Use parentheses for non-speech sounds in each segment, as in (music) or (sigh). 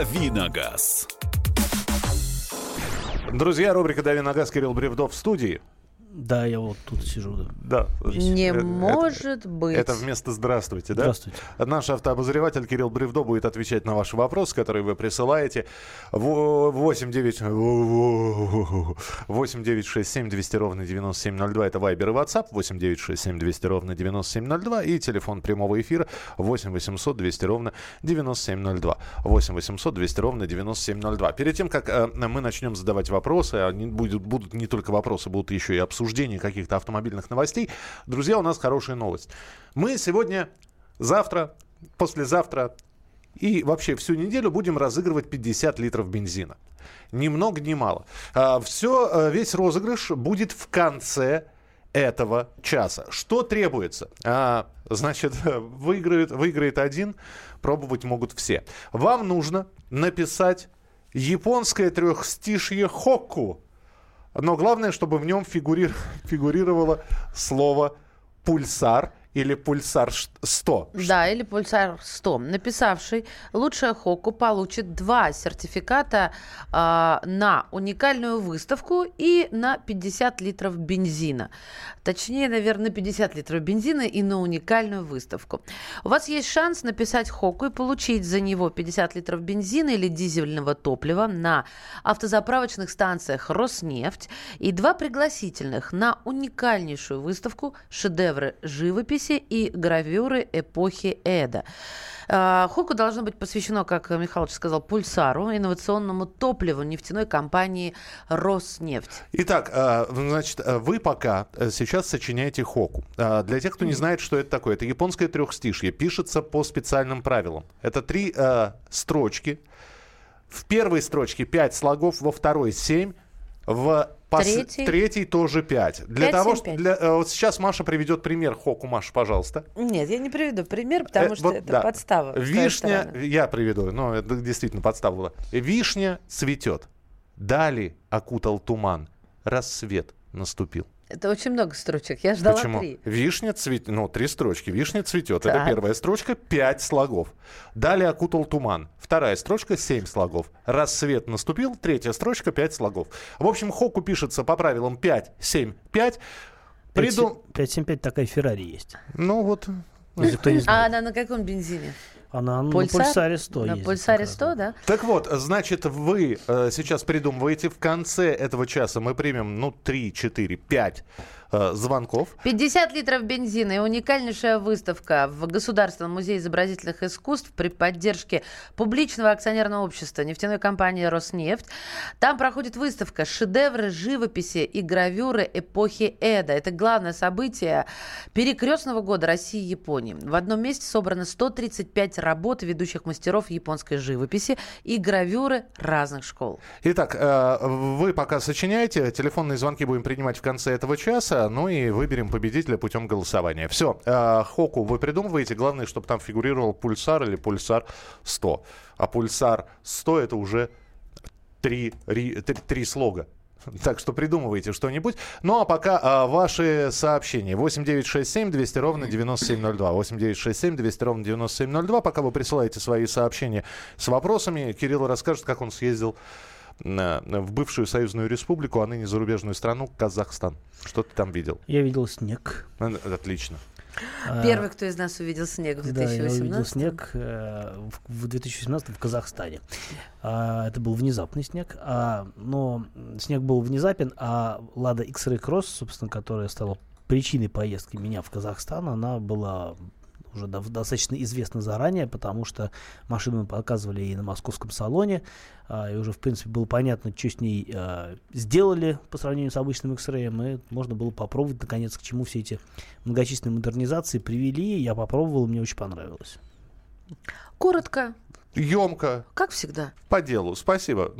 Давиногаз. Друзья, рубрика «Дави на газ» Кирилл Бревдов в студии. Да, я вот тут сижу. Да. Да. Не Это- может быть. Это вместо «здравствуйте», да? Здравствуйте. Наш автообозреватель Кирилл Бревдо будет отвечать на ваши вопросы, которые вы присылаете. Во- 8 9 8 9 6 7 200 ровно 9702. Это Вайбер и WhatsApp. 8 9 6 7 200 ровно 9702. И телефон прямого эфира 8 800 200 ровно 9702. 8 800 200 ровно 9702. Перед тем, как э, мы начнем задавать вопросы, они будут, будут не только вопросы, будут еще и обсуждение каких-то автомобильных новостей. Друзья, у нас хорошая новость. Мы сегодня, завтра, послезавтра и вообще всю неделю будем разыгрывать 50 литров бензина. Ни много, ни мало. Все, весь розыгрыш будет в конце этого часа. Что требуется? А, значит, (laughs) выиграет, выиграет один, пробовать могут все. Вам нужно написать японское трехстишье хокку. Но главное, чтобы в нем фигури- (laughs) фигурировало слово пульсар или пульсар ш- 100. Да, или пульсар 100. Написавший лучшее хоку получит два сертификата а, на уникальную выставку и на 50 литров бензина. Точнее, наверное, 50 литров бензина и на уникальную выставку. У вас есть шанс написать хоку и получить за него 50 литров бензина или дизельного топлива на автозаправочных станциях «Роснефть» и два пригласительных на уникальнейшую выставку «Шедевры живописи и гравюры эпохи Эда». А, Хоку должно быть посвящено, как Михайлович сказал, пульсару, инновационному топливу нефтяной компании «Роснефть». Итак, э, значит, э, вы пока э, сейчас сочиняете хоку. Для тех, кто не знает, что это такое, это японское трехстишье. Пишется по специальным правилам. Это три строчки. В первой строчке 5 слогов, во второй 7, в пос- Третий? третьей тоже 5. Для Пять, того, семь, что пять. для, э, вот сейчас Маша приведет пример хоку. Маша, пожалуйста. Нет, я не приведу пример, потому Э, что вот, это да. подстава. Вишня, я приведу, но это действительно подстава была. Вишня цветет. Дали окутал туман. Рассвет наступил. Это очень много строчек. Я ждала Почему? три. Вишня цветет, ну, три строчки. Вишня цветет. Это Так. первая строчка, пять слогов. Далее окутал туман. Вторая строчка, семь слогов. Рассвет наступил. Третья строчка, пять слогов. В общем, хоку пишется по правилам 5, 7, 5. Придум... 575 такая Феррари есть. Ну вот, Если кто не А она на каком бензине? Она на Пульсар? пульсаре 100 На пульсаре как раз, 100, да? Так вот, значит, вы э, сейчас придумываете, в конце этого часа мы примем, ну, 3, 4, 5 э, звонков. 50 литров бензина и уникальнейшая выставка в Государственном музее изобразительных искусств при поддержке публичного акционерного общества нефтяной компании «Роснефть». Там проходит выставка «Шедевры живописи и гравюры эпохи Эда». Это главное событие перекрестного года России и Японии. В одном месте собрано 135 работ ведущих мастеров японской живописи и гравюры разных школ. Итак, э, вы пока сочиняете, телефонные звонки будем принимать в конце этого часа, ну и выберем победителя путем голосования. Все, Хоку вы придумываете, главное, чтобы там фигурировал пульсар или пульсар 100. А пульсар 100 это уже три, ри- три, три слога. (laughs) Так что придумывайте что-нибудь. Ну а пока а, ваши сообщения. 8967 200 ровно 9702. 8967 200 ровно 9702. Пока вы присылаете свои сообщения с вопросами, Кирилл расскажет, как он съездил в бывшую союзную республику, а ныне зарубежную страну Казахстан. Что ты там видел? Я видел снег. Ну, Отлично. А, Первый, кто из нас увидел снег в Да, я увидел 2018 снег э, в в 2017 в Казахстане. А, это был внезапный снег, а, но снег был внезапен, а Лада X-Ray Cross, собственно, которая стала причиной поездки меня в Казахстан, она была уже достаточно известна заранее, потому что машину мы показывали и на московском салоне, а, и уже, в принципе, было понятно, что с ней а, сделали по сравнению с обычным X-Ray, и можно было попробовать, наконец, к чему все эти многочисленные модернизации привели. Я попробовал, мне очень понравилось. Коротко, Емко, как всегда. по делу. Спасибо.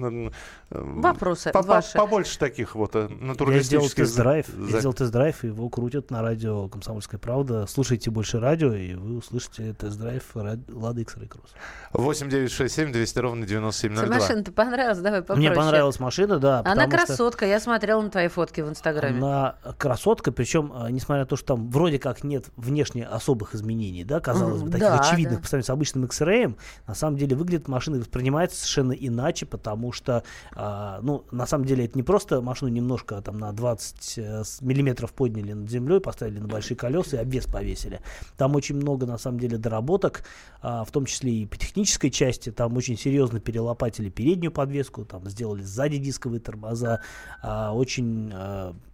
Вопросы по- по- ваши. Побольше таких вот э, Я сделал натуралистических... тест-драйв, за- я сделал тест-драйв, его крутят на радио «Комсомольская правда». Слушайте больше радио, и вы услышите тест-драйв «Лада X-Ray Cross». 8 9 6 7 200 ровно Тебе 9702. машина-то понравилась? Давай попроще. Мне понравилась машина, да. Она потому что красотка. Я смотрела на твои фотки в Инстаграме. Она красотка, причем, а, несмотря на то, что там вроде как нет внешне особых изменений, да, казалось бы, таких да, очевидных да. по сравнению с обычным X-Ray, на самом деле выглядит машина и воспринимается совершенно иначе, потому что, а, ну, на самом деле это не просто машину немножко там на 20 э, миллиметров подняли над землей, поставили на большие колеса и обвес повесили. Там очень много, на самом деле, доработок, а, в том числе и по технической части. Там очень серьезно перелопатили переднюю подвеску, там сделали сзади дисковые тормоза, а, очень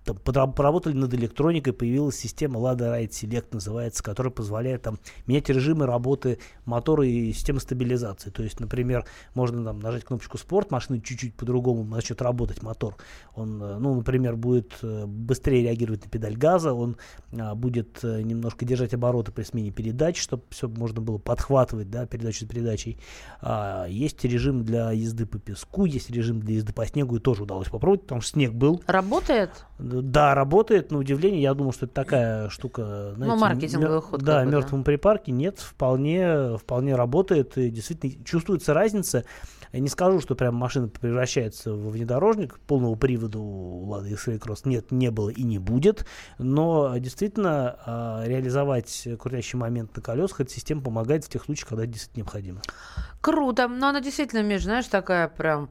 там, поработали над электроникой, появилась система Lada Ride Select, называется, которая позволяет там, менять режимы работы мотора и системы стабилизации. То есть, например, можно там, нажать кнопочку «Спорт», машина чуть-чуть по-другому начнет работать мотор. Он, э, ну, например, будет э, быстрее реагировать на педаль газа, он а, будет э, немножко держать обороты при смене передач, чтобы все можно было подхватывать, да, передачу за передачей. А, есть режим для езды по песку, есть режим для езды по снегу, и тоже удалось попробовать, потому что снег был. Работает? Да, работает, на удивление. Я думал, что это такая штука... Знаете, ну, маркетинговый ход. Да, мертвому да. припарке. Нет, вполне, вполне работает. И действительно чувствуется разница. Я не скажу, что прям машина превращается в внедорожник. Полного привода у Lada X-Ray Cross нет, не было и не будет. Но действительно а, реализовать крутящий момент на колесах, эта система помогает в тех случаях, когда это действительно необходимо. Круто. Но она действительно, Миш, знаешь, такая прям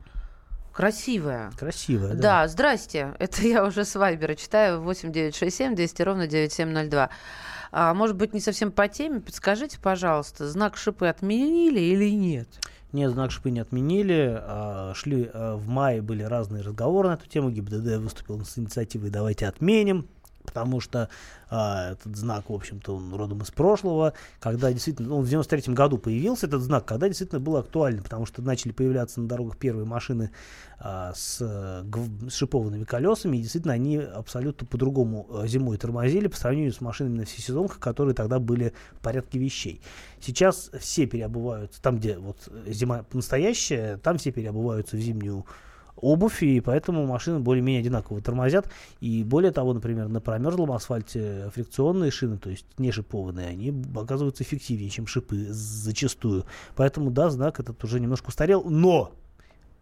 Красивая. Красивая, да. Да, здрасте. Это я уже с Вайбера читаю. 8967 200 ровно 9702. А, может быть, не совсем по теме. Подскажите, пожалуйста, знак шипы отменили или нет? Нет, знак шипы не отменили. А, шли а, в мае были разные разговоры на эту тему. ГИБДД выступил с инициативой «Давайте отменим» потому что а, этот знак, в общем-то, он родом из прошлого, когда действительно, ну, он в 93 году появился этот знак, когда действительно был актуален, потому что начали появляться на дорогах первые машины а, с, с шипованными колесами, и действительно они абсолютно по-другому а, зимой тормозили по сравнению с машинами на всесезонках, которые тогда были в порядке вещей. Сейчас все переобуваются, там, где вот зима настоящая, там все переобуваются в зимнюю обувь, и поэтому машины более-менее одинаково тормозят. И более того, например, на промерзлом асфальте фрикционные шины, то есть не шипованные, они оказываются эффективнее, чем шипы зачастую. Поэтому, да, знак этот уже немножко устарел, но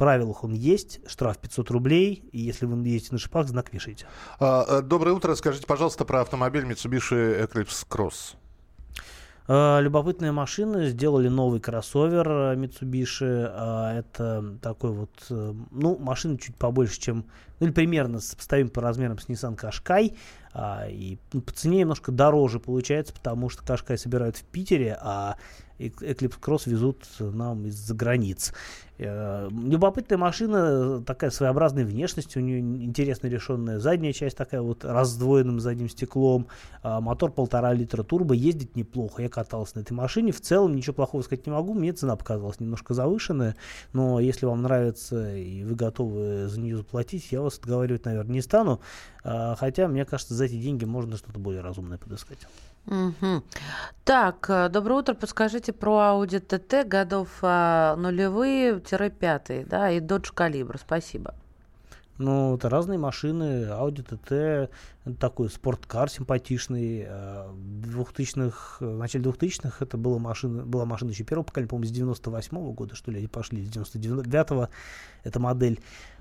правилах он есть, штраф 500 рублей, и если вы ездите на шипах, знак вешайте. А, э, доброе утро, скажите, пожалуйста, про автомобиль Mitsubishi Eclipse Cross. Э, любопытная машина, сделали новый кроссовер э, Mitsubishi. Э, это такой вот, ну, машина чуть побольше, чем, ну, или примерно сопоставим по размерам с Nissan Qashqai. И ну, по цене немножко дороже получается, потому что Qashqai собирают в Питере, а Eclipse Cross везут нам из-за границ. Э, любопытная машина, такая своеобразной внешностью, у нее интересно решенная задняя часть, такая вот раздвоенным задним стеклом, а, мотор полтора литра турбо, ездить неплохо, я катался на этой машине, в целом ничего плохого сказать не могу, мне цена показалась немножко завышенная, но если вам нравится и вы готовы за нее заплатить, я вас отговаривать, наверное, не стану, а, хотя, мне кажется, за эти деньги можно что-то более разумное подыскать. Угу. Так, э, доброе утро. Подскажите про Audi TT годов а, нулевые-пятые, да, и Dodge Calibre. Спасибо. Ну, это разные машины. Audi TT, такой спорткар симпатичный. Э, в 2000-х, в начале 2000-х это была машина, была машина еще первого поколения, по-моему, с 98 -го года, что ли, или пошли, с 99-го эта модель.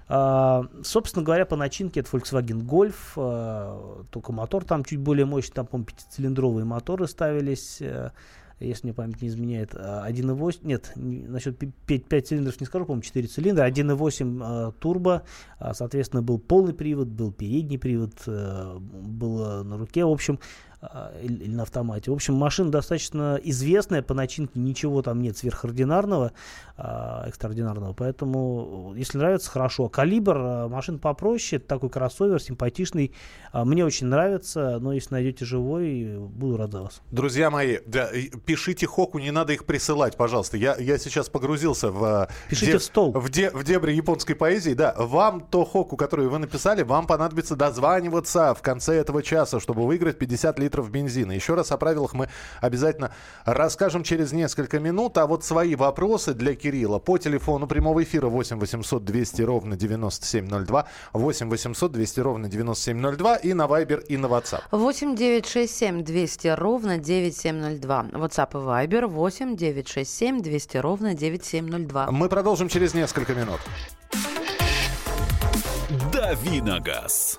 А, собственно говоря, по начинке это Volkswagen Golf, а, только мотор там чуть более мощный, там, по-моему, пятицилиндровые моторы ставились, а, если мне память не изменяет, 1.8, нет, насчет 5, 5 цилиндров не скажу, по-моему, 4 цилиндра, 1.8 турбо, соответственно, был полный привод, был передний привод, было на руке, в общем, а, или, или на автомате. В общем, машина достаточно известная по начинке, ничего там нет сверхординарного, э, экстраординарного, поэтому, если нравится, хорошо. Калибр, э, машина попроще, такой кроссовер, симпатичный, э, мне очень нравится, но если найдете живой, буду рад за вас. Друзья мои, да, пишите Хоку, не надо их присылать, пожалуйста. Я, я сейчас погрузился в... Пишите де, в стол. В, де, в дебри японской поэзии, да. Вам то Хоку, которую вы написали, вам понадобится дозваниваться в конце этого часа, чтобы выиграть 50 литров литров бензина. Еще раз о правилах мы обязательно расскажем через несколько минут. А вот свои вопросы для Кирилла по телефону прямого эфира 8 800 200 ровно 9702, 8 800 200 ровно 9702 и на Viber и на WhatsApp. 8 967 200 ровно 9702. WhatsApp и Viber 8 967 200 ровно 9702. Мы продолжим через несколько минут. Давиногаз.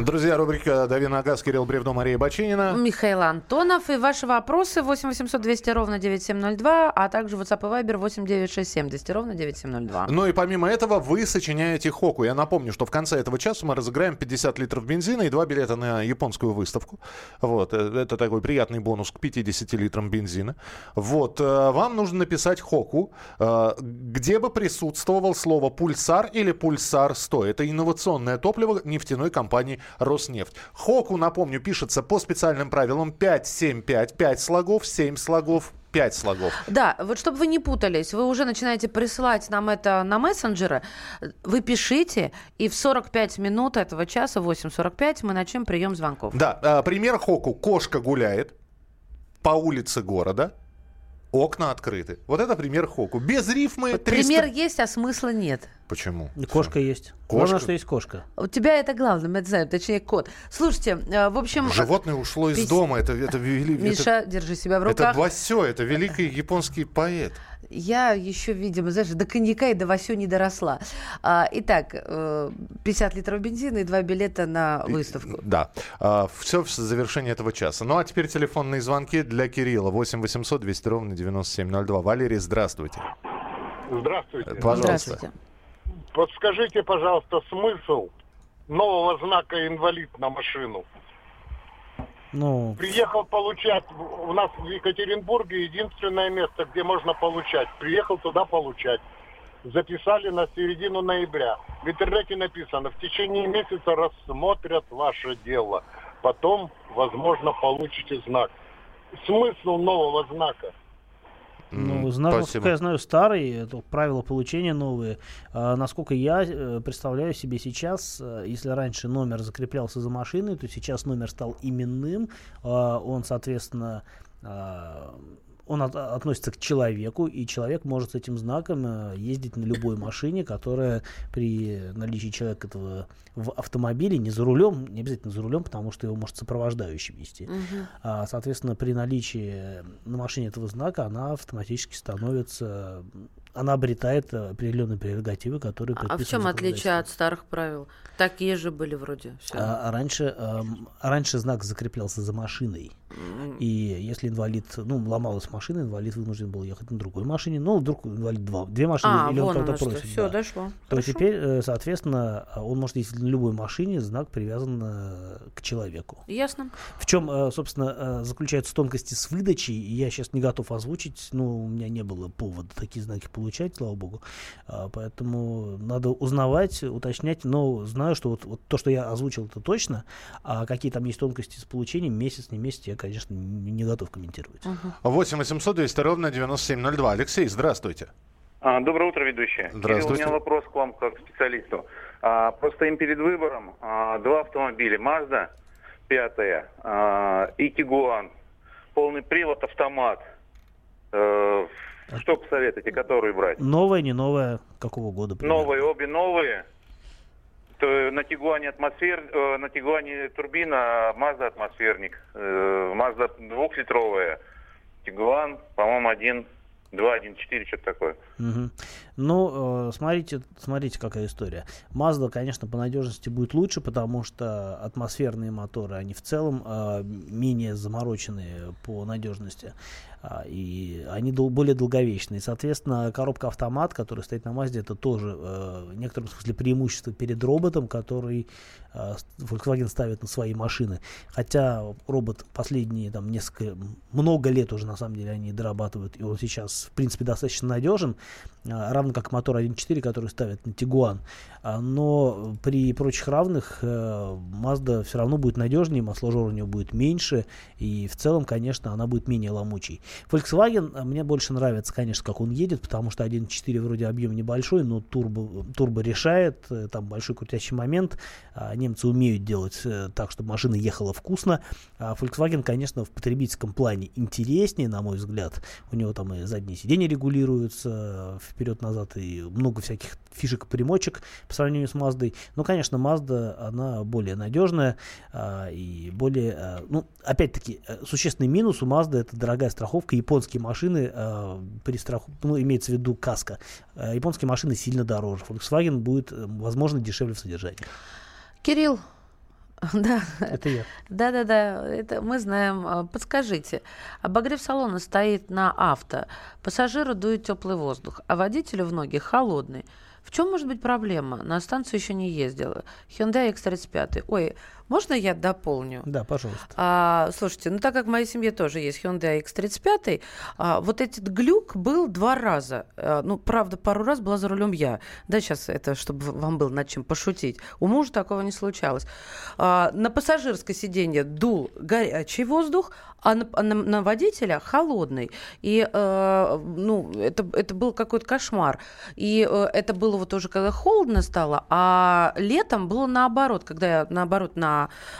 Друзья, рубрика «Дави на газ», Кирилл Бревно, Мария Бочинина. Михаил Антонов. И ваши вопросы 8 800 200 ровно 9702, а также WhatsApp и Viber 8 967 200 ровно 9702. Ну и помимо этого вы сочиняете хоку. Я напомню, что в конце этого часа мы разыграем 50 литров бензина и два билета на японскую выставку. Вот, э, это такой приятный бонус к 50 литрам бензина. Вот, э, вам нужно написать хоку, э, где бы присутствовало слово «пульсар» или «пульсар-100». Это инновационное топливо нефтяной компании Роснефть. Хоку, напомню, пишется по специальным правилам 5-7-5, 5 слогов, 7 слогов, 5 слогов. Да, вот чтобы вы не путались, вы уже начинаете присылать нам это на мессенджеры, вы пишите, и в 45 минут этого часа, 8.45, мы начнем прием звонков. Да, а, пример Хоку. Кошка гуляет по улице города, окна открыты. Вот это пример Хоку. Без рифмы. Вот 300 Пример есть, а смысла нет. Почему? Кошка есть. Кошка? Главное, что есть кошка. У тебя это главное, мы это знаем, точнее кот. Слушайте, э, в общем... Животное ушло из пись- дома. Это, это, вели- это- Миша, держи себя в это руках. Васё, это великий японский поэт. Я еще, видимо, знаешь, до коньяка и до Васю не доросла. А, итак, э, 50 литров бензина и два билета на выставку. Да. все в завершении этого часа. Ну а теперь телефонные звонки для Кирилла. 8 800 200 ровно 9702. Валерий, здравствуйте. Здравствуйте. Пожалуйста. Здравствуйте. Подскажите, пожалуйста, смысл нового знака инвалид на машину. Ну, Приехал получать, у нас в Екатеринбурге единственное место, где можно получать. Приехал туда получать. Записали на середину ноября. В интернете написано, в течение месяца рассмотрят ваше дело. Потом, возможно, получите знак. Смысл нового знака. Ну, спасибо. насколько я знаю, старый, это правила получения новые. А, насколько я э, представляю себе сейчас, э, если раньше номер закреплялся за машиной, то сейчас номер стал именным. А, он, соответственно, а, он от- относится к человеку, и человек может с этим знаком э, ездить на любой машине, которая при наличии человека этого в автомобиле, не за рулем, не обязательно за рулем, потому что его может сопровождающий вести. Мгм. А, соответственно, при наличии на машине этого знака она автоматически становится, она обретает э, определенные прерогативы, которые А в чем отличие от старых правил? Такие же были вроде. Всё. А, а раньше, эм, раньше знак закреплялся за машиной. И если инвалид, ну, ломалась машина, инвалид вынужден был ехать на другой машине. Ну, вдруг инвалид два, две машины, А, или он что. просит. Все, да. дошло. То Хорошо. теперь, э, соответственно, а, он может ездить на любой машине, знак привязан э, к человеку. Ясно. В чем, э, собственно, э, заключаются тонкости с выдачей, я сейчас не готов озвучить, ну, у меня не было повода такие знаки получать, слава богу, А, поэтому надо узнавать, уточнять, но знаю, что вот, вот то, что я озвучил, это точно, а какие там есть тонкости с получением, месяц, не месяц, я, конечно, не, не готов комментировать. 8 800 200 ровно 9702. Алексей, здравствуйте. А, Доброе утро, ведущие. Здравствуйте. Кирилл, у меня вопрос к вам как к специалисту. А, Просто им перед выбором а, два автомобиля. Mazda пятая а, и Тигуан. Полный привод, автомат. Э, Что посоветуете, которую брать? Новое, не новое, какого года? примерно? Новые, обе новые. То на Тигуане атмосфер, э, на Тигуане турбина, а Mazda атмосферник. Э, Mazda двухлитровая. Тигуан, по-моему, один, два, один, четыре, что-то такое. Мгм. Ну, э, смотрите, смотрите, какая история. Mazda, конечно, по надежности будет лучше, потому что атмосферные моторы, они в целом э, менее замороченные по надежности. А, и они дол- более долговечные. Соответственно, коробка автомат, которая стоит на Mazda, это тоже э, в некотором смысле преимущество перед роботом, который э, Volkswagen ставит на свои машины. Хотя робот последние там несколько, много лет уже на самом деле они дорабатывают, и он сейчас в принципе достаточно надежен. Равно равно как мотор 1.4, который ставят на Тигуан. А, но при прочих равных э, Mazda все равно будет надежнее, масложор у нее будет меньше, и в целом, конечно, она будет менее ломучей. Volkswagen а, мне больше нравится, конечно, как он едет, потому что 1.4 вроде объем небольшой, но турбо, турбо решает, э, там большой крутящий момент. А, немцы умеют делать э, так, чтобы машина ехала вкусно. А Volkswagen, конечно, в потребительском плане интереснее, на мой взгляд. У него там и задние сиденья регулируются вперед-назад, и много всяких фишек и примочек по сравнению с Маздой. Но, конечно, Mazda, она более надежная а, и более... Ну, опять-таки, э, существенный минус у Mazda это дорогая страховка. Японские машины а, при страху... Ну, имеется в виду каска. А, японские машины сильно дороже. Volkswagen будет, э, возможно, дешевле в содержании. Кирилл, (laughs) да. Это я. Да-да-да, это мы знаем. А, Подскажите, обогрев салона стоит на авто, пассажиру дует теплый воздух, а водителю в ноги холодный. В чем может быть проблема? На станцию еще не ездила. Hyundai X35. Ой, можно я дополню? Да, пожалуйста. А, слушайте, ну так как в моей семье тоже есть Hyundai X35, а, вот этот глюк был два раза. А, ну, правда, пару раз была за рулем я. Да, сейчас это, чтобы вам было над чем пошутить. У мужа такого не случалось. А, на пассажирское сиденье дул горячий воздух, а на, на, на водителя холодный. И, э, ну, это, это был какой-то кошмар. И э, это было вот уже, когда холодно стало, а летом было наоборот, когда я, наоборот, на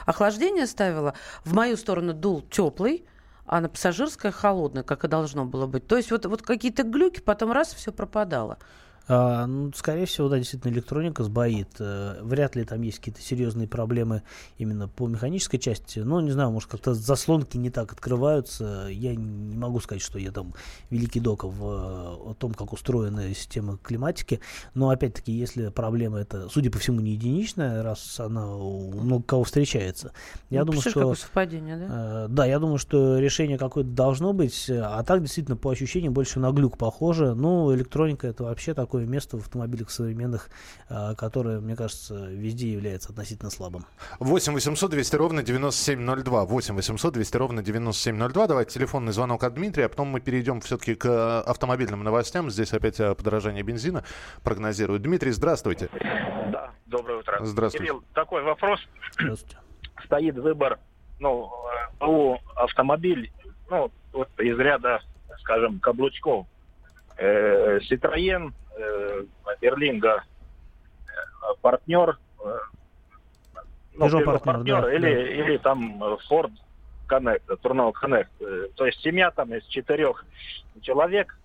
охлаждение ставила, в мою сторону дул теплый, а на пассажирское холодное, как и должно было быть. То есть вот, вот какие-то глюки, потом раз, все пропадало. А, ну, скорее всего, да, действительно, электроника сбоит. Э, вряд ли там есть какие-то серьезные проблемы именно по механической части. Ну, не знаю, может, как-то заслонки не так открываются. Я не могу сказать, что я там великий док в о том, как устроена система климатики. Но, опять-таки, если проблема это, судя по всему, не единичная, раз она у много кого встречается. Я Ну, думаю, что... совпадение, да? Э, Да, я думаю, что решение какое-то должно быть, э, а так действительно по ощущениям больше на глюк похоже. Ну, электроника это вообще такое место в автомобилях современных, э, которое, мне кажется, везде является относительно слабым. 8 800 200 ровно 9702. 8 800 200 ровно 9702. Давайте телефонный звонок от Дмитрия, а потом мы перейдем все-таки к э, автомобильным новостям. Здесь опять э, подорожание бензина прогнозируют. Дмитрий, здравствуйте. Да, доброе утро. Здравствуйте. Кирилл, такой вопрос. Здравствуйте. (clears throat) Стоит выбор, ну, э, у автомобиль, ну, вот из ряда, скажем, каблучков. Э, э, Берлинга, э, партнер, э, ну, Peugeot партнер, да, или, да. или там э, Ford Connect, Tourneo Connect. Э, То есть семья там из четырех человек,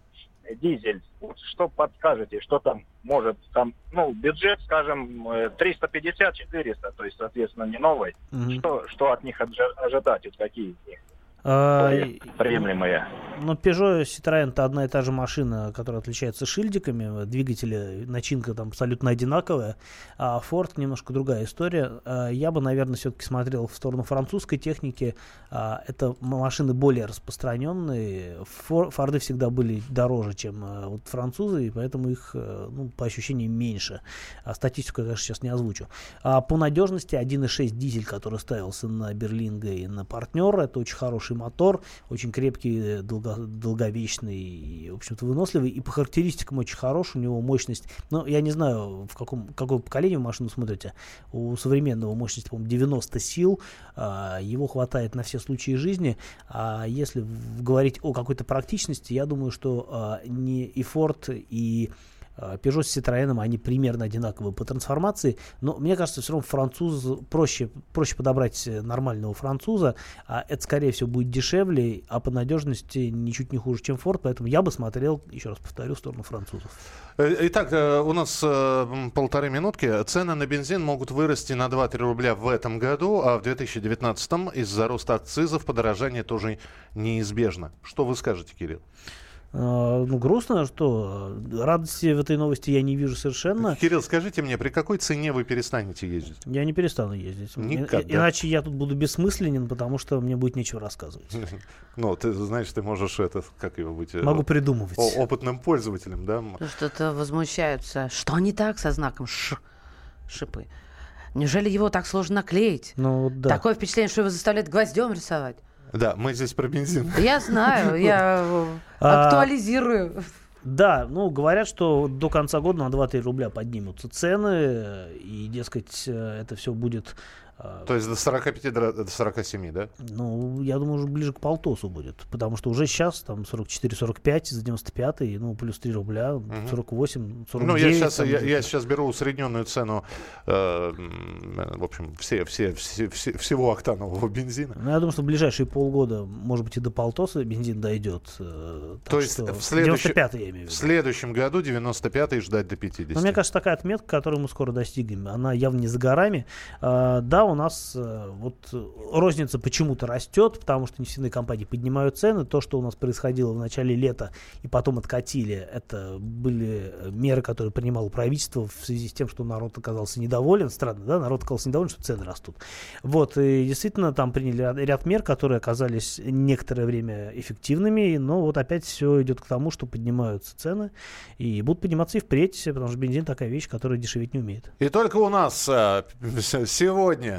э, дизель. Вот Что подскажете, что там может там, ну, бюджет, скажем, э, 350-400, то есть, соответственно, не новый. Мгм. Что, что от них ожидать, вот какие из них А, и- приемлемые? Ну, Peugeot Citroёn это одна и та же машина, которая отличается шильдиками. Двигатели, начинка там абсолютно одинаковая. А Ford немножко другая история. А, Я бы, наверное, все-таки смотрел в сторону французской техники. А, Это машины более распространенные. Фор- Форды всегда были дороже, чем вот французы, и поэтому их, э, ну, по ощущениям, меньше. Статистику я, конечно, сейчас не озвучу. По надежности 1.6 дизель, который ставился на Берлинга и на партнера, это очень хороший мотор, очень крепкий, долго- долговечный и, в общем-то, выносливый. И по характеристикам очень хорош, у него мощность, ну, я не знаю, в каком, какое поколение вы машину смотрите, у современного мощность, по-моему, 90 сил, а, его хватает на все случаи жизни, а если говорить о какой-то практичности, я думаю, что а, не и Ford, и Peugeot с Citroёn, они примерно одинаковые по трансформации, но мне кажется, все равно француз проще, проще подобрать э, нормального француза, а это, скорее всего, будет дешевле, а по надежности ничуть не хуже, чем Ford, поэтому я бы смотрел, еще раз повторю, в сторону французов. Э, Итак, э, у нас полторы минутки. Цены на бензин могут вырасти на 2-3 рубля в этом году, а в 2019 из-за роста акцизов подорожание тоже неизбежно. Что вы скажете, Кирилл? А, Ну, грустно, что э, радости в этой новости я не вижу совершенно. Кирилл, скажите мне, при какой цене вы перестанете ездить? Я не перестану ездить. Никогда. и- Иначе я тут буду бессмысленен, потому что мне будет нечего рассказывать. (laughs) Ну, ты знаешь, ты можешь это, как его быть, э, Могу придумывать. опытным пользователем, да? Ну, Что-то возмущаются. Что не так со знаком Ш? Шипы. Неужели его так сложно наклеить? Ну, да. Такое впечатление, что его заставляют гвоздем рисовать. Да, мы здесь про бензин. Я знаю, (laughs) я э, А, актуализирую. Да, ну говорят, что до конца года на 2-3 рубля поднимутся цены, и, дескать, э, это все будет То есть до 45, до до 47, да? Ну, я думаю, уже ближе к полтосу будет. Потому что уже сейчас там 44-45 за 95 ну, плюс 3 рубля, 48, 49. Ну, я сейчас, я, я сейчас беру усредненную цену, э, в общем, все, все, все, все- всего октанового бензина. Ну, я думаю, что в ближайшие полгода, может быть, и до полтоса бензин дойдет. э, То есть в следующем- 95 я имею в В следующем году 95 ждать до 50. Но мне кажется, такая отметка, которую мы скоро достигнем, она явно не за горами. А, да, у нас э, вот э, розница почему-то растет, потому что нефтяные компании поднимают цены. То, что у нас происходило в начале лета и потом откатили, это были э, меры, которые принимало правительство в связи с тем, что народ оказался недоволен. Странно, да? Народ оказался недоволен, что цены растут. Вот, и действительно там приняли ряд, мер, которые оказались некоторое время эффективными, но вот опять все идет к тому, что поднимаются цены, и будут подниматься и впредь, потому что бензин такая вещь, которая дешеветь не умеет. И только у нас (laughs) сегодня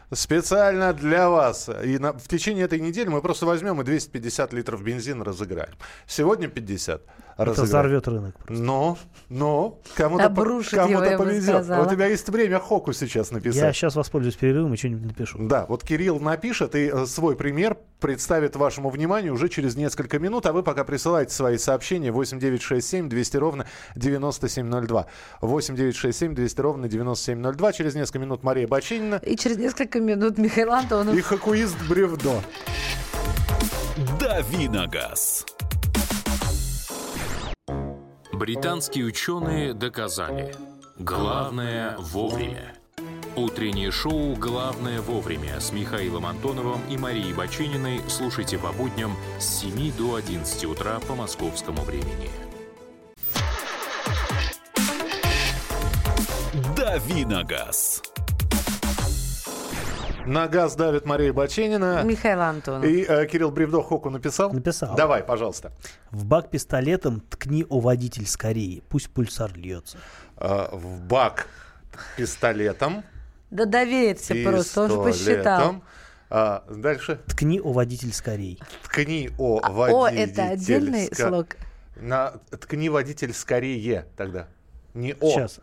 специально для вас. И на- в течение этой недели мы просто возьмем и 250 литров бензина разыграем. Сегодня 50 Это разыграем. взорвет рынок. просто. Но, но, кому-то, кому-то повезет. сказала. У тебя есть время Хоку сейчас написать. Я сейчас воспользуюсь перерывом и что-нибудь напишу. Да, вот Кирилл напишет и э, свой пример представит вашему вниманию уже через несколько минут, а вы пока присылайте свои сообщения 8967 200 ровно 9702. 8967 200 ровно 9702. Через несколько минут Мария Бачинина И через несколько минут Михаил Антонов. и хоккеист Бревдо. Давиногаз. Британские ученые доказали. Главное вовремя. Утреннее шоу «Главное вовремя» с Михаилом Антоновым и Марией Бачининой слушайте по будням с 7 до 11 утра по московскому времени. Давиногаз. На газ давит Мария Баченина. Михаил Антонов. И э, Кирилл Бревдо Хоку написал? Написал. Давай, пожалуйста. В бак пистолетом ткни, о водитель, скорее. Пусть пульсар льется. Э, в бак пистолетом. Да доверься просто, он же посчитал. А, дальше. Ткни, о водитель, скорее. Ткни о А, водитель. О, это отдельный ска- слог. На, ткни водитель скорее тогда. Не о. Сейчас.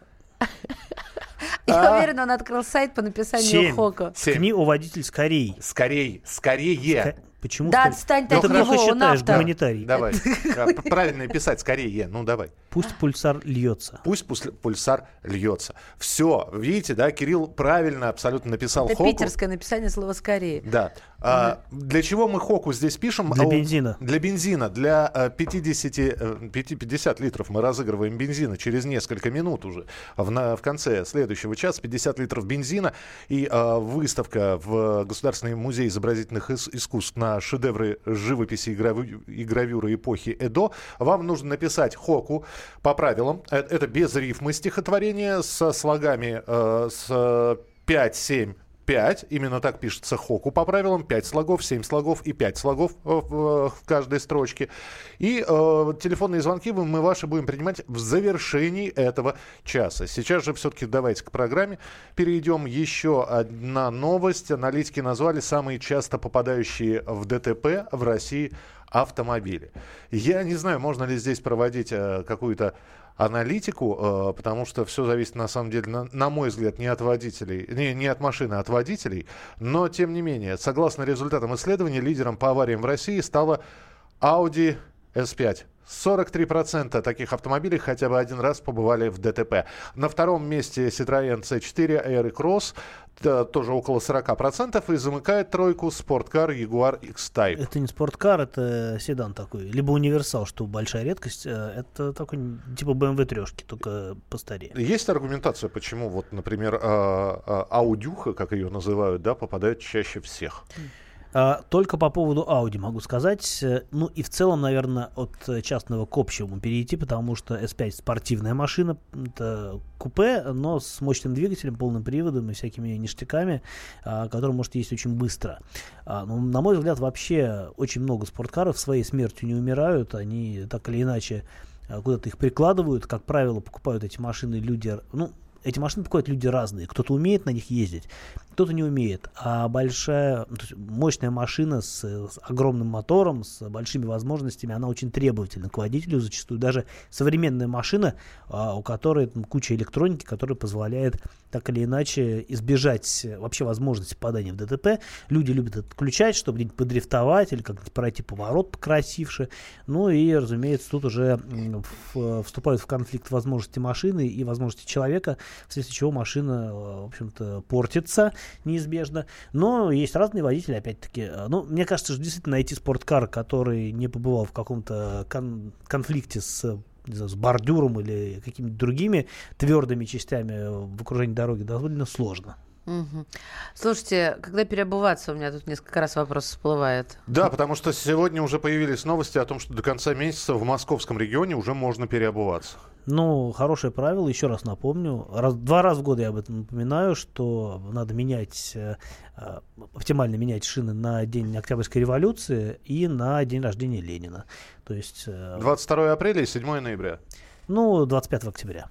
Я А. уверена, он открыл сайт по написанию. Семь. Ткни, о водитель, скорее. Скорей. Скорее. Почему? Да скорее? отстань ты Да от ты него, считаешь, автор. гуманитарий. Давай. (laughs) Правильно писать. Скорее. Ну, давай. Пусть пульсар льется. Пусть пульсар льется. Все. Видите, да, Кирилл правильно абсолютно написал Это Хоку. питерское написание слова «скорее». Да. А, для чего мы Хоку здесь пишем? Для бензина. Для бензина. Для э, 50, э, 5 50 литров мы разыгрываем бензина через несколько минут уже. В, на- в конце следующего часа 50 литров бензина. И э, выставка в Государственный музей изобразительных ис- искусств на шедевры живописи и гравюры эпохи Эдо. Вам нужно написать Хоку по правилам. Э, Это без рифмы стихотворение со слогами э, с 5, 7, 5, именно так пишется хоку по правилам, 5 слогов, 7 слогов и 5 слогов э, в, в каждой строчке. И э, телефонные звонки мы ваши будем принимать в завершении этого часа. Сейчас же все-таки давайте к программе перейдем. Еще одна новость. Аналитики назвали самые часто попадающие в ДТП в России автомобили. Я не знаю, можно ли здесь проводить э, какую-то аналитику, э, потому что все зависит на самом деле, на, на мой взгляд, не от водителей, не, не от машины, а от водителей. Но, тем не менее, согласно результатам исследований, лидером по авариям в России стала Audi S5. 43% таких автомобилей хотя бы один раз побывали в ДТП. На втором месте Citroёn C4 Air Cross, тоже около 40%, и замыкает тройку спорткар Jaguar X-Type. Это не спорткар, это седан такой. Либо универсал, что большая редкость. э, Это такой типа BMW трешки, только постарее. Есть аргументация, почему вот, например, аудюха, как ее называют, да, попадает чаще всех? А, Только по поводу Audi могу сказать. э, Ну и в целом, наверное, от э, частного к общему перейти, потому что S5 спортивная машина, это купе, но с мощным двигателем, полным приводом и всякими ништяками, а, который может ездить очень быстро. А, ну, на мой взгляд, вообще очень много спорткаров своей смертью не умирают, они так или иначе куда-то их прикладывают. Как правило, покупают эти машины люди, ну, эти машины покупают люди разные. Кто-то умеет на них ездить, кто-то не умеет. А большая, есть мощная машина с, с огромным мотором, с большими возможностями, она очень требовательна к водителю. Зачастую даже современная машина, а, у которой там, куча электроники, которая позволяет так или иначе избежать вообще возможности попадания в ДТП. Люди любят отключать, чтобы где-нибудь подрифтовать или как-нибудь пройти поворот покрасивше. Ну и, разумеется, тут уже в, вступают в конфликт возможности машины и возможности человека, вследствие чего машина, в общем-то, портится неизбежно. Но есть разные водители, опять-таки. Ну, мне кажется, что действительно найти спорткар, который не побывал в каком-то кон- конфликте с знаю, с бордюром или какими-то другими твердыми частями в окружении дороги довольно сложно. Угу. Слушайте, когда переобуваться, у меня тут несколько раз вопрос всплывает. Да, потому что сегодня уже появились новости о том, что до конца месяца в московском регионе уже можно переобуваться. Ну, хорошее правило, еще раз напомню. Раз, два раза в год я об этом напоминаю, что надо менять, э, э оптимально менять шины на день Октябрьской революции и на день рождения Ленина. То есть... Э, 22 апреля и 7 ноября. Ну, 25 октября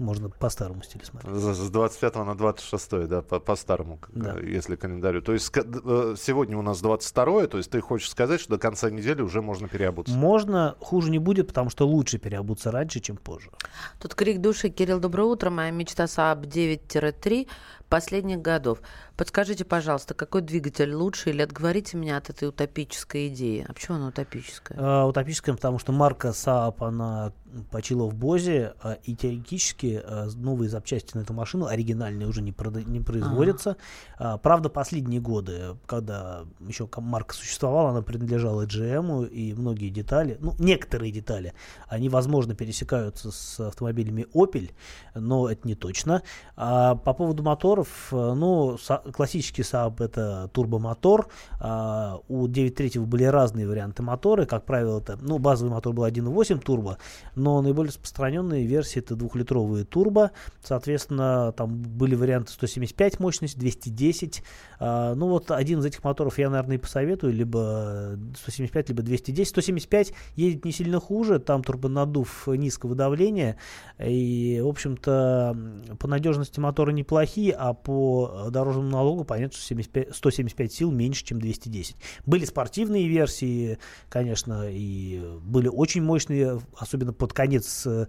можно по старому стилю смотреть. С 25 на 26, да, по, по старому, да. если календарю. То есть э, сегодня у нас 22, то есть ты хочешь сказать, что до конца недели уже можно переобуться? Можно, хуже не будет, потому что лучше переобуться раньше, чем позже. Тут крик души. Кирилл, доброе утро. Моя мечта Saab 9-3 последних годов. Подскажите, пожалуйста, какой двигатель лучше или отговорите меня от этой утопической идеи? А почему она утопическая? А, утопическая, потому что марка Saab, она почила в Бозе, а, и теоретически а, новые запчасти на эту машину, оригинальные, уже не, прода- не производятся. А. Правда, последние годы, когда еще марка существовала, она принадлежала GM, и многие детали, ну, некоторые детали, они, возможно, пересекаются с автомобилями Opel, но это не точно. А по поводу моторов, ну, классический Saab это турбомотор. А, у 9.3 были разные варианты мотора. Как правило, это, ну, базовый мотор был 1.8 турбо, но наиболее распространенные версии это двухлитровые турбо. Соответственно, там были варианты 175 мощность, 210. А, ну, вот один из этих моторов я, наверное, и посоветую, либо 175, либо 210. 175 едет не сильно хуже, там турбонадув низкого давления. И, в общем-то, по надежности мотора неплохие, а по дорожному налогу понятно, что 75, 175 сил меньше, чем 210. Были спортивные версии, конечно, и были очень мощные, особенно под конец э,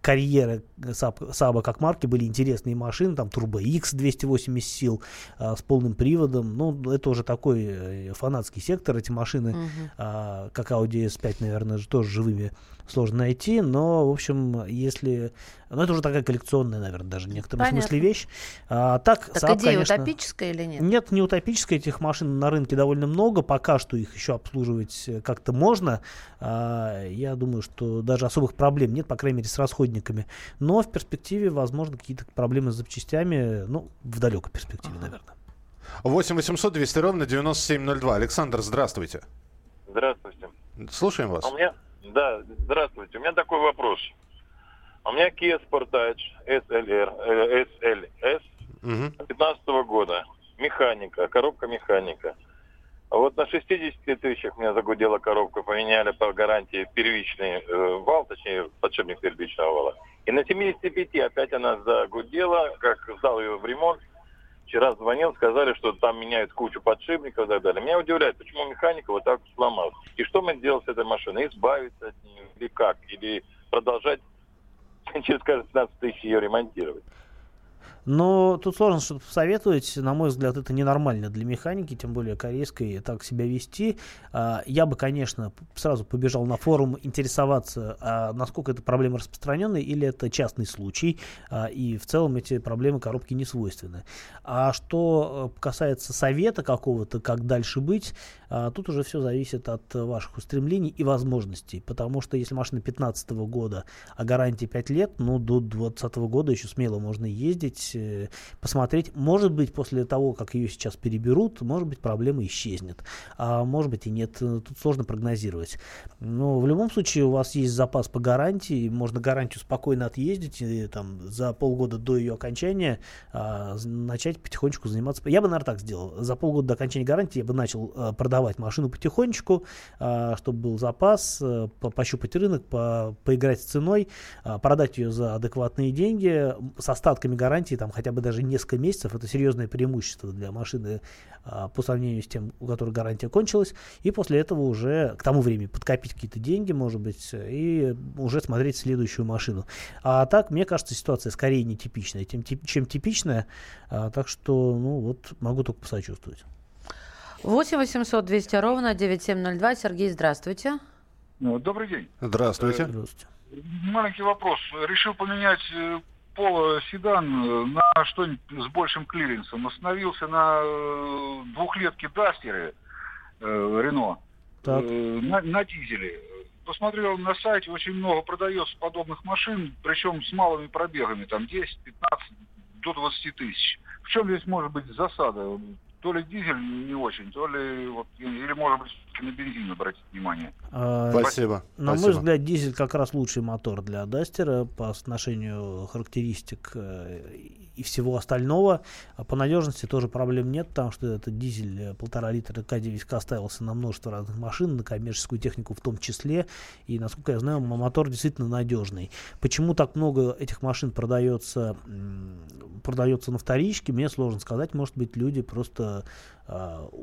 карьеры Саба как марки, были интересные машины, там Turbo X 280 сил э, с полным приводом. Ну, это уже такой э, фанатский сектор, эти машины, э, как Audi S5, наверное, тоже живыми сложно найти, но, в общем, если... Ну, это уже такая коллекционная, наверное, даже в некотором Понятно. смысле вещь. А, так, так Saab, идея конечно, утопическая или нет? Нет, не утопическая. Этих машин на рынке довольно много. Пока что их еще обслуживать э, как-то можно. А, я думаю, что даже особых проблем нет, по крайней мере, с расходниками. Но в перспективе, возможно, какие-то проблемы с запчастями, ну, в далекой перспективе, ага. наверное. 8 800 200 ровно 9702. Александр, здравствуйте. Здравствуйте. Слушаем вас. А у меня да, здравствуйте. У меня такой вопрос. У меня Kia Sportage SLR, э, SLS угу. 15 года. Механика, коробка механика. А вот на 60 тысячах меня загудела коробка, поменяли по гарантии первичный э, вал, точнее подшипник первичного вала. И на 75 опять она загудела, как сдал ее в ремонт, Вчера звонил, сказали, что там меняют кучу подшипников и так далее. Меня удивляет, почему механика вот так сломалась. И что мы делать с этой машиной? Избавиться от нее или как? Или продолжать (laughs) через каждые 15 тысяч ее ремонтировать? Но тут сложно что-то посоветовать. На мой взгляд, это ненормально для механики, тем более корейской, так себя вести. А, я бы, конечно, сразу побежал на форум интересоваться, а насколько эта проблема распространенная или это частный случай. А, и в целом эти проблемы коробки не свойственны. А что э, касается совета какого-то, как дальше быть, тут уже все зависит от ваших устремлений и возможностей. Потому что если машина 2015 года, а гарантия 5 лет, ну, до 2020 года еще смело можно ездить э, посмотреть. Может быть, после того, как ее сейчас переберут, может быть, проблема исчезнет. А может быть и нет. Тут сложно прогнозировать. Но в любом случае у вас есть запас по гарантии. Можно гарантию спокойно отъездить и там за полгода до ее окончания а, начать потихонечку заниматься. Я бы, наверное, так сделал. За полгода до окончания гарантии я бы начал а, продавать машину потихонечку, а, чтобы был запас, а, пощупать рынок, по, поиграть с ценой, а, продать ее за адекватные деньги с остатками гарантии, там хотя бы даже несколько месяцев. Это серьезное преимущество для машины а, по сравнению с тем, у которой гарантия кончилась. И после этого уже к тому времени подкопить какие-то деньги, может быть, и уже смотреть следующую машину. А так, мне кажется, ситуация скорее нетипичная, тем, чем типичная. Так что, ну вот, могу только посочувствовать. 8 800 200 ровно 9702. Сергей, здравствуйте. Ну, добрый день. Здравствуйте. Здравствуйте. Маленький вопрос. Решил поменять э, поло седан э, на что-нибудь с большим клиренсом. Остановился на э, двухлетке Дастере Рено так. на, на дизеле. Посмотрел на сайте, очень много продается подобных машин, причем с малыми пробегами, там 10, 15, до 20 тысяч. В чем здесь может быть засада? То ли дизель не очень, то ли вот, или может быть на бензин обратить внимание. А, Спасибо. На Спасибо. мой взгляд, дизель как раз лучший мотор для Дастера по отношению характеристик э, и всего остального. А по надежности тоже проблем нет, потому что этот дизель э, полтора литра К9К ставился на множество разных машин, на коммерческую технику в том числе. И, насколько я знаю, мотор действительно надежный. Почему так много этих машин продается, продается на вторичке, мне сложно сказать. Может быть, люди просто э,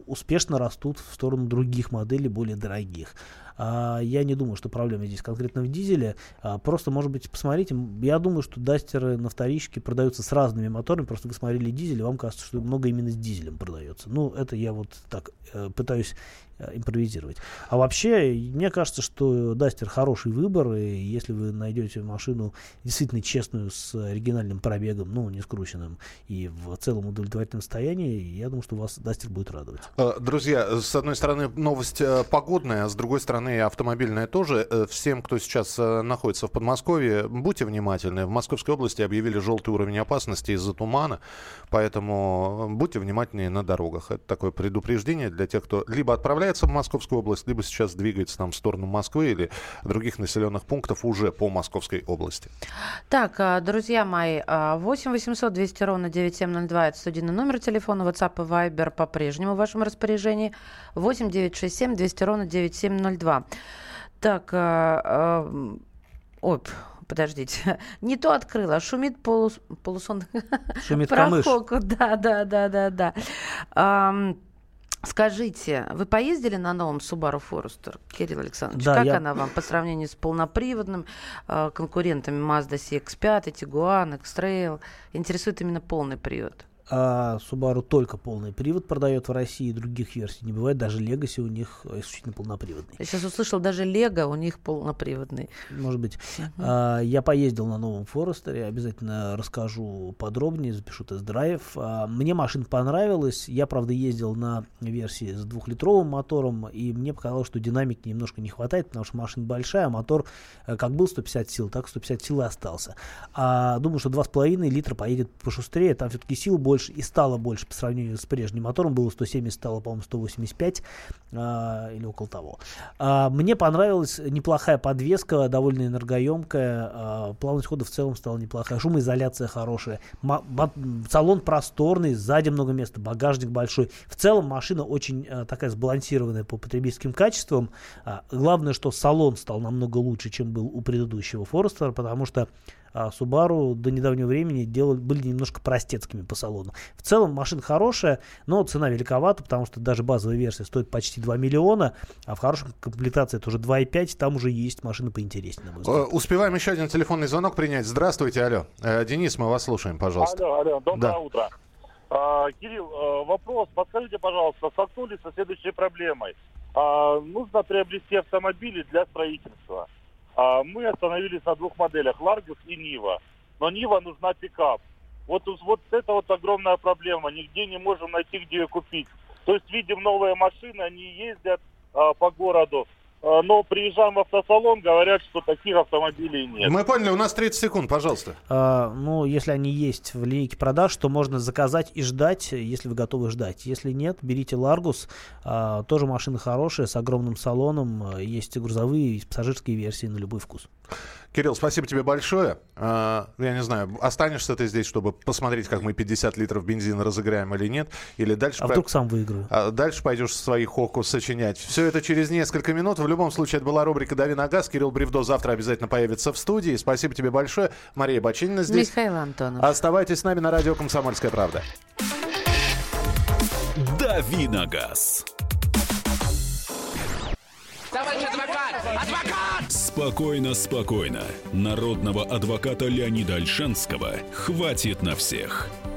успешно растут в сторону других моделей, более дорогих. А, я не думаю, что проблема здесь конкретно в дизеле. А, просто, может быть, посмотрите. Я думаю, что дастеры на вторичке продаются с разными моторами. Просто вы смотрели дизель, и вам кажется, что много именно с дизелем продается. Ну, это я вот так э, пытаюсь Э, импровизировать. А вообще, мне кажется, что Дастер хороший выбор, и если вы найдете машину действительно честную, с оригинальным пробегом, ну, не скрученным, и в целом удовлетворительном состоянии, я думаю, что вас Дастер будет радовать. Э, друзья, с одной стороны, новость погодная, а с другой стороны, автомобильная тоже. Всем, кто сейчас находится в Подмосковье, будьте внимательны. В Московской области объявили желтый уровень опасности из-за тумана, поэтому будьте внимательнее на дорогах. Это такое предупреждение для тех, кто либо отправляется в Московскую область, либо сейчас двигается там в сторону Москвы или других населенных пунктов уже по Московской области. Так, друзья мои, 8 800 200 ровно 9702 это студийный номер телефона, WhatsApp и Viber по-прежнему в вашем распоряжении. 8 967 200 ровно 9702. Так, а, а, оп, (laughs) подождите, (laughs) не то открыла, шумит полус, полусон. (laughs) Шумит камыш. Да, да, да, да, да. Скажите, вы поездили на новом Subaru Forester, Кирилл Александрович? Да, как я... она вам по сравнению с полноприводным э, конкурентами Mazda CX-5, Tiguan, X-Trail? Интересует именно полный привод а Subaru только полный привод продает в России, других версий не бывает. Даже Legacy у них исключительно полноприводный. Я сейчас услышал, даже Lego у них полноприводный. Может быть. А, я поездил на новом Форестере, обязательно расскажу подробнее, запишу тест-драйв. А, мне машина понравилась. Я, правда, ездил на версии с двухлитровым мотором, и мне показалось, что динамики немножко не хватает, потому что машина большая, а мотор э, как был 150 сил, так 150 сил и остался. А думаю, что 2,5 литра поедет пошустрее, там все-таки сил больше больше и стало больше по сравнению с прежним мотором. Было 170, стало, по-моему, 185 а, или около того. А, мне понравилась неплохая подвеска, довольно энергоемкая. А, плавность хода в целом стала неплохая. Шумоизоляция хорошая. М- салон просторный, сзади много места, багажник большой. В целом машина очень а, такая сбалансированная по потребительским качествам. А, главное, что салон стал намного лучше, чем был у предыдущего Форестера, потому что а Subaru до недавнего времени делали, были немножко простецкими по салону. В целом машина хорошая, но цена великовата, потому что даже базовая версия стоит почти 2 миллиона, а в хорошей комплектации это уже 2,5, там уже есть машины поинтереснее. Успеваем еще один телефонный звонок принять. Здравствуйте, алло. Э, Денис, мы вас слушаем, пожалуйста. Алло, алло, доброе да. утро. А, Кирилл, а, вопрос. Подскажите, пожалуйста, столкнулись со следующей проблемой. А, нужно приобрести автомобили для строительства. А мы остановились на двух моделях, Ларгус и Нива. Но Нива нужна пикап. Вот, вот это вот огромная проблема. Нигде не можем найти, где ее купить. То есть видим новые машины, они ездят а, по городу. Э, но приезжаем в автосалон, говорят, что таких автомобилей нет. Мы поняли, у нас 30 секунд, пожалуйста. А, ну, если они есть в линейке продаж, то можно заказать и ждать, если вы готовы ждать. Если нет, берите Ларгус. А, тоже машина хорошая, с огромным салоном. а, Есть и грузовые, и пассажирские версии на любой вкус. Кирилл, спасибо тебе большое. А, Я не знаю, останешься ты здесь, чтобы посмотреть, как мы 50 литров бензина разыграем или нет? Или дальше... А по- вдруг сам выиграю? А дальше пойдешь свои хоку сочинять. Все это через несколько минут. В любом случае, это была рубрика «Дави на газ». Кирилл Бревдо завтра обязательно появится в студии. Спасибо тебе большое. Мария Бочинина здесь. Михаил Антонов. Оставайтесь с нами на радио «Комсомольская правда». «Дави на газ». Товарищ адвокат! Адвокат! Спокойно, спокойно. Народного адвоката Леонида Альшанского хватит на всех.